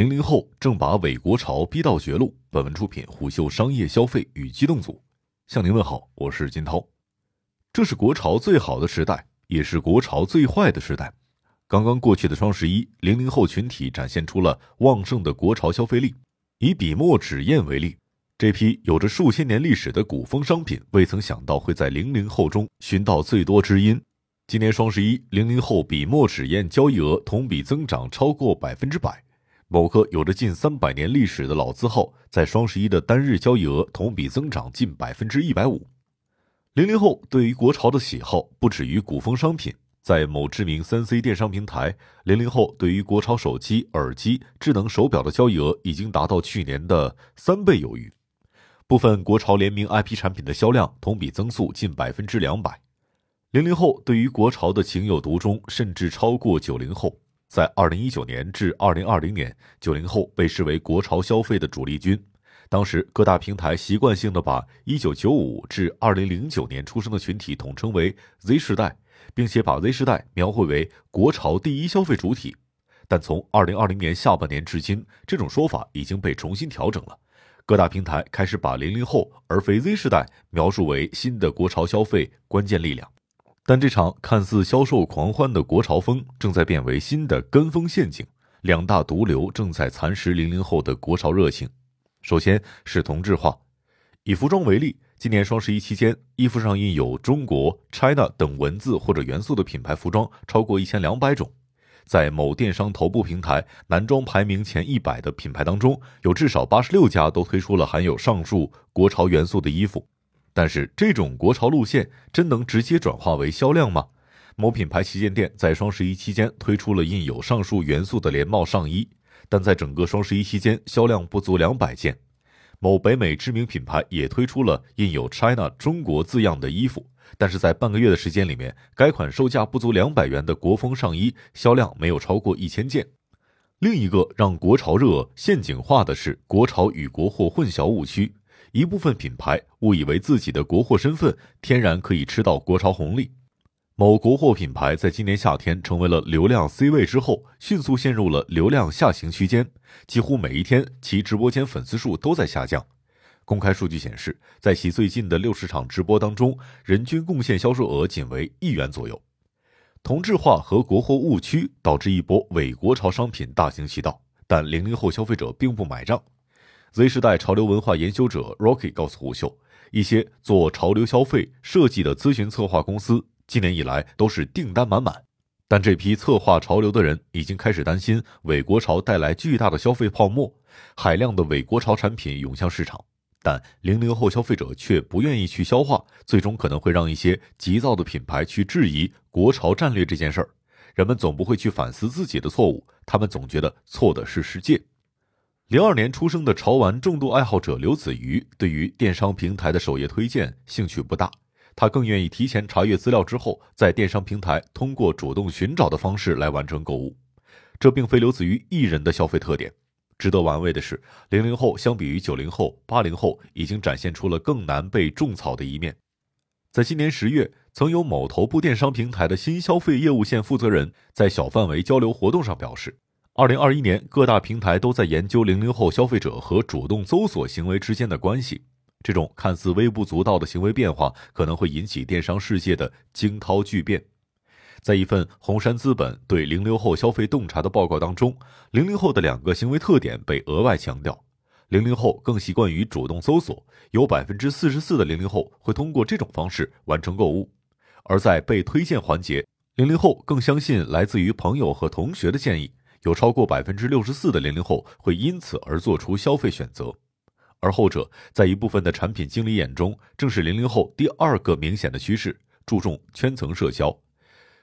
零零后正把伪国潮逼到绝路。本文出品虎嗅商业消费与机动组，向您问好，我是金涛。这是国潮最好的时代，也是国潮最坏的时代。刚刚过去的双十一，零零后群体展现出了旺盛的国潮消费力。以笔墨纸砚为例，这批有着数千年历史的古风商品，未曾想到会在零零后中寻到最多知音。今年双十一，零零后笔墨纸砚交易额同比增长超过百分之百。某个有着近三百年历史的老字号，在双十一的单日交易额同比增长近百分之一百五。零零后对于国潮的喜好不止于古风商品，在某知名三 C 电商平台，零零后对于国潮手机、耳机、智能手表的交易额已经达到去年的三倍有余。部分国潮联名 IP 产品的销量同比增速近百分之两百。零零后对于国潮的情有独钟，甚至超过九零后。在二零一九年至二零二零年，九零后被视为国潮消费的主力军。当时各大平台习惯性的把一九九五至二零零九年出生的群体统称为 Z 世代，并且把 Z 世代描绘为国潮第一消费主体。但从二零二零年下半年至今，这种说法已经被重新调整了。各大平台开始把零零后而非 Z 世代描述为新的国潮消费关键力量。但这场看似销售狂欢的国潮风，正在变为新的跟风陷阱。两大毒瘤正在蚕食零零后的国潮热情。首先是同质化。以服装为例，今年双十一期间，衣服上印有“中国 ”“China” 等文字或者元素的品牌服装超过一千两百种。在某电商头部平台男装排名前一百的品牌当中，有至少八十六家都推出了含有上述国潮元素的衣服。但是这种国潮路线真能直接转化为销量吗？某品牌旗舰店在双十一期间推出了印有上述元素的连帽上衣，但在整个双十一期间销量不足两百件。某北美知名品牌也推出了印有 “China” 中国字样的衣服，但是在半个月的时间里面，该款售价不足两百元的国风上衣销量没有超过一千件。另一个让国潮热陷阱化的是国潮与国货混淆误区。一部分品牌误以为自己的国货身份天然可以吃到国潮红利。某国货品牌在今年夏天成为了流量 C 位之后，迅速陷入了流量下行区间，几乎每一天其直播间粉丝数都在下降。公开数据显示，在其最近的六十场直播当中，人均贡献销售额仅为一元左右。同质化和国货误区导致一波伪国潮商品大行其道，但零零后消费者并不买账。Z 时代潮流文化研究者 Rocky 告诉胡秀，一些做潮流消费设计的咨询策划公司，今年以来都是订单满满。但这批策划潮流的人已经开始担心伪国潮带来巨大的消费泡沫，海量的伪国潮产品涌向市场。但零零后消费者却不愿意去消化，最终可能会让一些急躁的品牌去质疑国潮战略这件事儿。人们总不会去反思自己的错误，他们总觉得错的是世界。零二年出生的潮玩重度爱好者刘子瑜，对于电商平台的首页推荐兴趣不大，他更愿意提前查阅资料之后，在电商平台通过主动寻找的方式来完成购物。这并非刘子瑜一人的消费特点。值得玩味的是，零零后相比于九零后、八零后，已经展现出了更难被种草的一面。在今年十月，曾有某头部电商平台的新消费业务线负责人在小范围交流活动上表示。二零二一年，各大平台都在研究零零后消费者和主动搜索行为之间的关系。这种看似微不足道的行为变化，可能会引起电商世界的惊涛巨变。在一份红杉资本对零零后消费洞察的报告当中，零零后的两个行为特点被额外强调：零零后更习惯于主动搜索，有百分之四十四的零零后会通过这种方式完成购物；而在被推荐环节，零零后更相信来自于朋友和同学的建议。有超过百分之六十四的零零后会因此而做出消费选择，而后者在一部分的产品经理眼中，正是零零后第二个明显的趋势：注重圈层社交。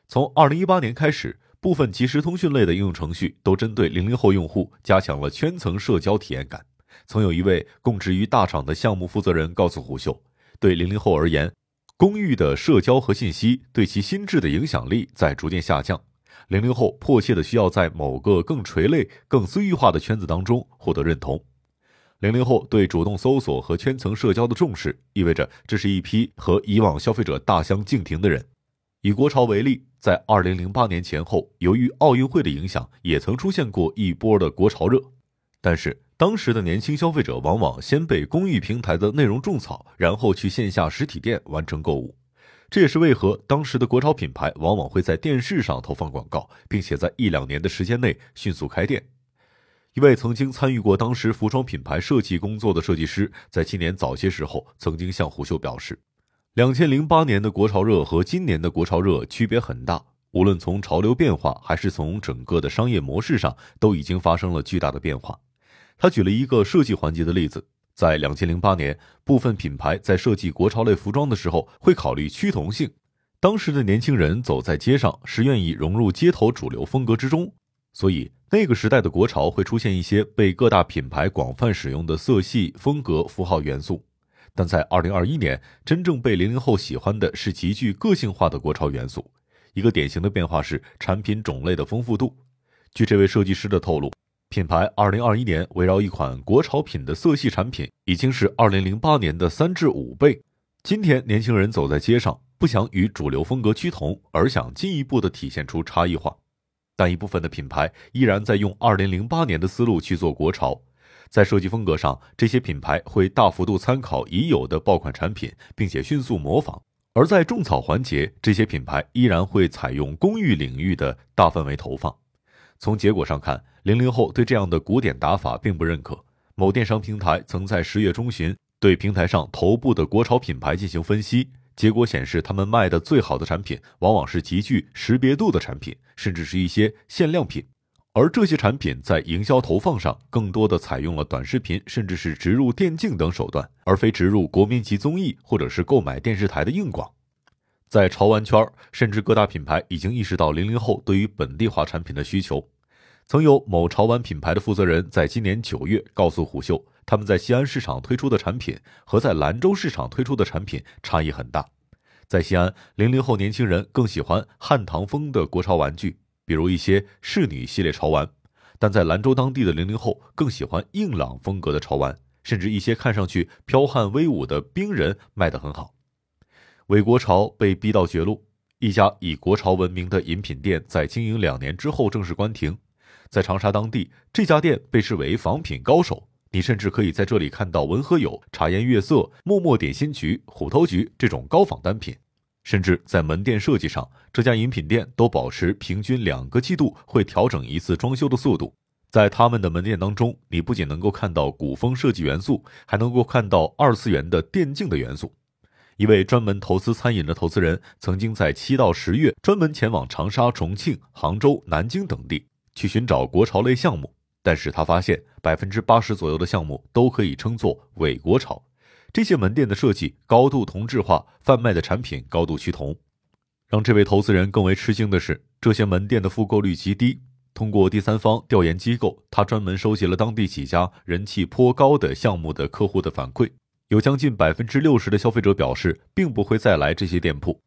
从二零一八年开始，部分即时通讯类的应用程序都针对零零后用户加强了圈层社交体验感。曾有一位供职于大厂的项目负责人告诉胡秀，对零零后而言，公寓的社交和信息对其心智的影响力在逐渐下降。零零后迫切的需要在某个更垂类、更私域化的圈子当中获得认同。零零后对主动搜索和圈层社交的重视，意味着这是一批和以往消费者大相径庭的人。以国潮为例，在二零零八年前后，由于奥运会的影响，也曾出现过一波的国潮热。但是当时的年轻消费者往往先被公益平台的内容种草，然后去线下实体店完成购物。这也是为何当时的国潮品牌往往会在电视上投放广告，并且在一两年的时间内迅速开店。一位曾经参与过当时服装品牌设计工作的设计师，在今年早些时候曾经向胡秀表示，两千零八年的国潮热和今年的国潮热区别很大，无论从潮流变化还是从整个的商业模式上，都已经发生了巨大的变化。他举了一个设计环节的例子。在两千零八年，部分品牌在设计国潮类服装的时候会考虑趋同性。当时的年轻人走在街上是愿意融入街头主流风格之中，所以那个时代的国潮会出现一些被各大品牌广泛使用的色系、风格、符号元素。但在二零二一年，真正被零零后喜欢的是极具个性化的国潮元素。一个典型的变化是产品种类的丰富度。据这位设计师的透露。品牌二零二一年围绕一款国潮品的色系产品，已经是二零零八年的三至五倍。今天年轻人走在街上，不想与主流风格趋同，而想进一步的体现出差异化。但一部分的品牌依然在用二零零八年的思路去做国潮，在设计风格上，这些品牌会大幅度参考已有的爆款产品，并且迅速模仿；而在种草环节，这些品牌依然会采用公寓领域的大范围投放。从结果上看，零零后对这样的古典打法并不认可。某电商平台曾在十月中旬对平台上头部的国潮品牌进行分析，结果显示，他们卖的最好的产品往往是极具识别度的产品，甚至是一些限量品。而这些产品在营销投放上，更多的采用了短视频，甚至是植入电竞等手段，而非植入国民级综艺或者是购买电视台的硬广。在潮玩圈，甚至各大品牌已经意识到零零后对于本地化产品的需求。曾有某潮玩品牌的负责人在今年九月告诉虎嗅，他们在西安市场推出的产品和在兰州市场推出的产品差异很大。在西安，零零后年轻人更喜欢汉唐风的国潮玩具，比如一些仕女系列潮玩；但在兰州当地的零零后更喜欢硬朗风格的潮玩，甚至一些看上去剽悍威武的冰人卖得很好。伪国潮被逼到绝路，一家以国潮闻名的饮品店在经营两年之后正式关停。在长沙当地，这家店被视为仿品高手，你甚至可以在这里看到文和友、茶颜悦色、默默点心局、虎头局这种高仿单品。甚至在门店设计上，这家饮品店都保持平均两个季度会调整一次装修的速度。在他们的门店当中，你不仅能够看到古风设计元素，还能够看到二次元的电竞的元素。一位专门投资餐饮的投资人，曾经在七到十月专门前往长沙、重庆、杭州、南京等地去寻找国潮类项目，但是他发现百分之八十左右的项目都可以称作伪国潮。这些门店的设计高度同质化，贩卖的产品高度趋同。让这位投资人更为吃惊的是，这些门店的复购率极低。通过第三方调研机构，他专门收集了当地几家人气颇高的项目的客户的反馈。有将近百分之六十的消费者表示，并不会再来这些店铺。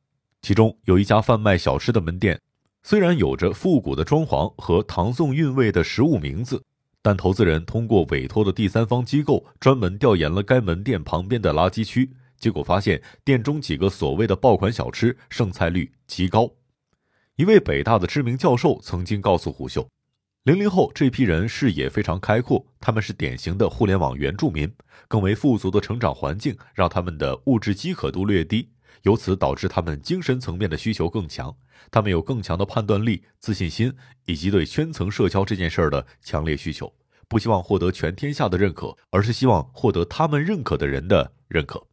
其中有一家贩卖小吃的门店，虽然有着复古的装潢和唐宋韵味的食物名字，但投资人通过委托的第三方机构专门调研了该门店旁边的垃圾区，结果发现店中几个所谓的爆款小吃剩菜率极高。一位北大的知名教授曾经告诉虎嗅。零零后这批人视野非常开阔，他们是典型的互联网原住民，更为富足的成长环境让他们的物质饥渴度略低，由此导致他们精神层面的需求更强。他们有更强的判断力、自信心，以及对圈层社交这件事儿的强烈需求。不希望获得全天下的认可，而是希望获得他们认可的人的认可。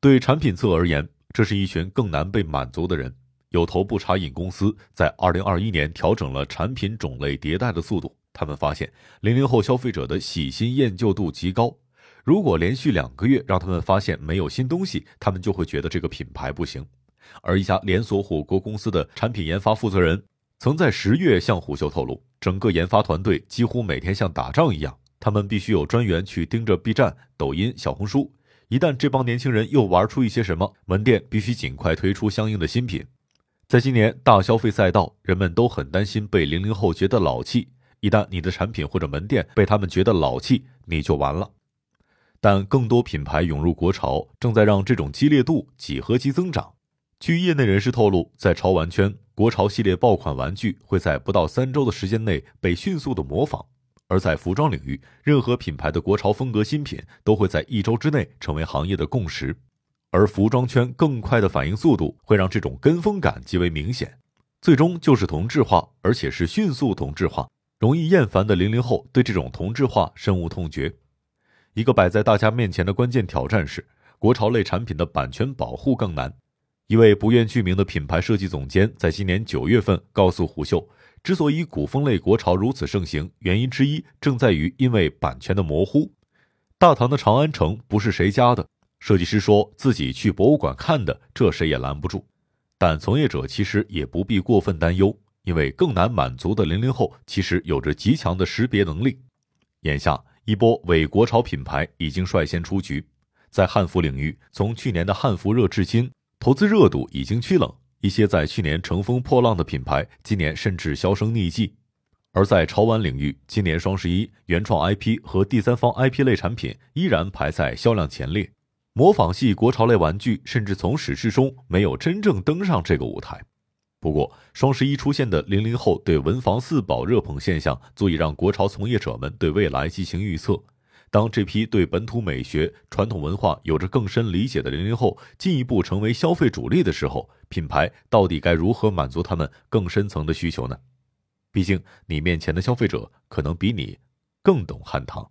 对产品侧而言，这是一群更难被满足的人。有头部茶饮公司在二零二一年调整了产品种类迭代的速度。他们发现，零零后消费者的喜新厌旧度极高。如果连续两个月让他们发现没有新东西，他们就会觉得这个品牌不行。而一家连锁火锅公司的产品研发负责人曾在十月向虎嗅透露，整个研发团队几乎每天像打仗一样，他们必须有专员去盯着 B 站、抖音、小红书。一旦这帮年轻人又玩出一些什么，门店必须尽快推出相应的新品。在今年大消费赛道，人们都很担心被零零后觉得老气。一旦你的产品或者门店被他们觉得老气，你就完了。但更多品牌涌入国潮，正在让这种激烈度几何级增长。据业内人士透露，在潮玩圈，国潮系列爆款玩具会在不到三周的时间内被迅速的模仿。而在服装领域，任何品牌的国潮风格新品都会在一周之内成为行业的共识，而服装圈更快的反应速度会让这种跟风感极为明显，最终就是同质化，而且是迅速同质化。容易厌烦的零零后对这种同质化深恶痛绝。一个摆在大家面前的关键挑战是，国潮类产品的版权保护更难。一位不愿具名的品牌设计总监在今年九月份告诉胡秀。之所以古风类国潮如此盛行，原因之一正在于因为版权的模糊。大唐的长安城不是谁家的，设计师说自己去博物馆看的，这谁也拦不住。但从业者其实也不必过分担忧，因为更难满足的零零后其实有着极强的识别能力。眼下，一波伪国潮品牌已经率先出局，在汉服领域，从去年的汉服热至今，投资热度已经趋冷。一些在去年乘风破浪的品牌，今年甚至销声匿迹；而在潮玩领域，今年双十一原创 IP 和第三方 IP 类产品依然排在销量前列。模仿系国潮类玩具甚至从始至终没有真正登上这个舞台。不过，双十一出现的零零后对文房四宝热捧现象，足以让国潮从业者们对未来进行预测。当这批对本土美学、传统文化有着更深理解的零零后进一步成为消费主力的时候，品牌到底该如何满足他们更深层的需求呢？毕竟，你面前的消费者可能比你更懂汉唐。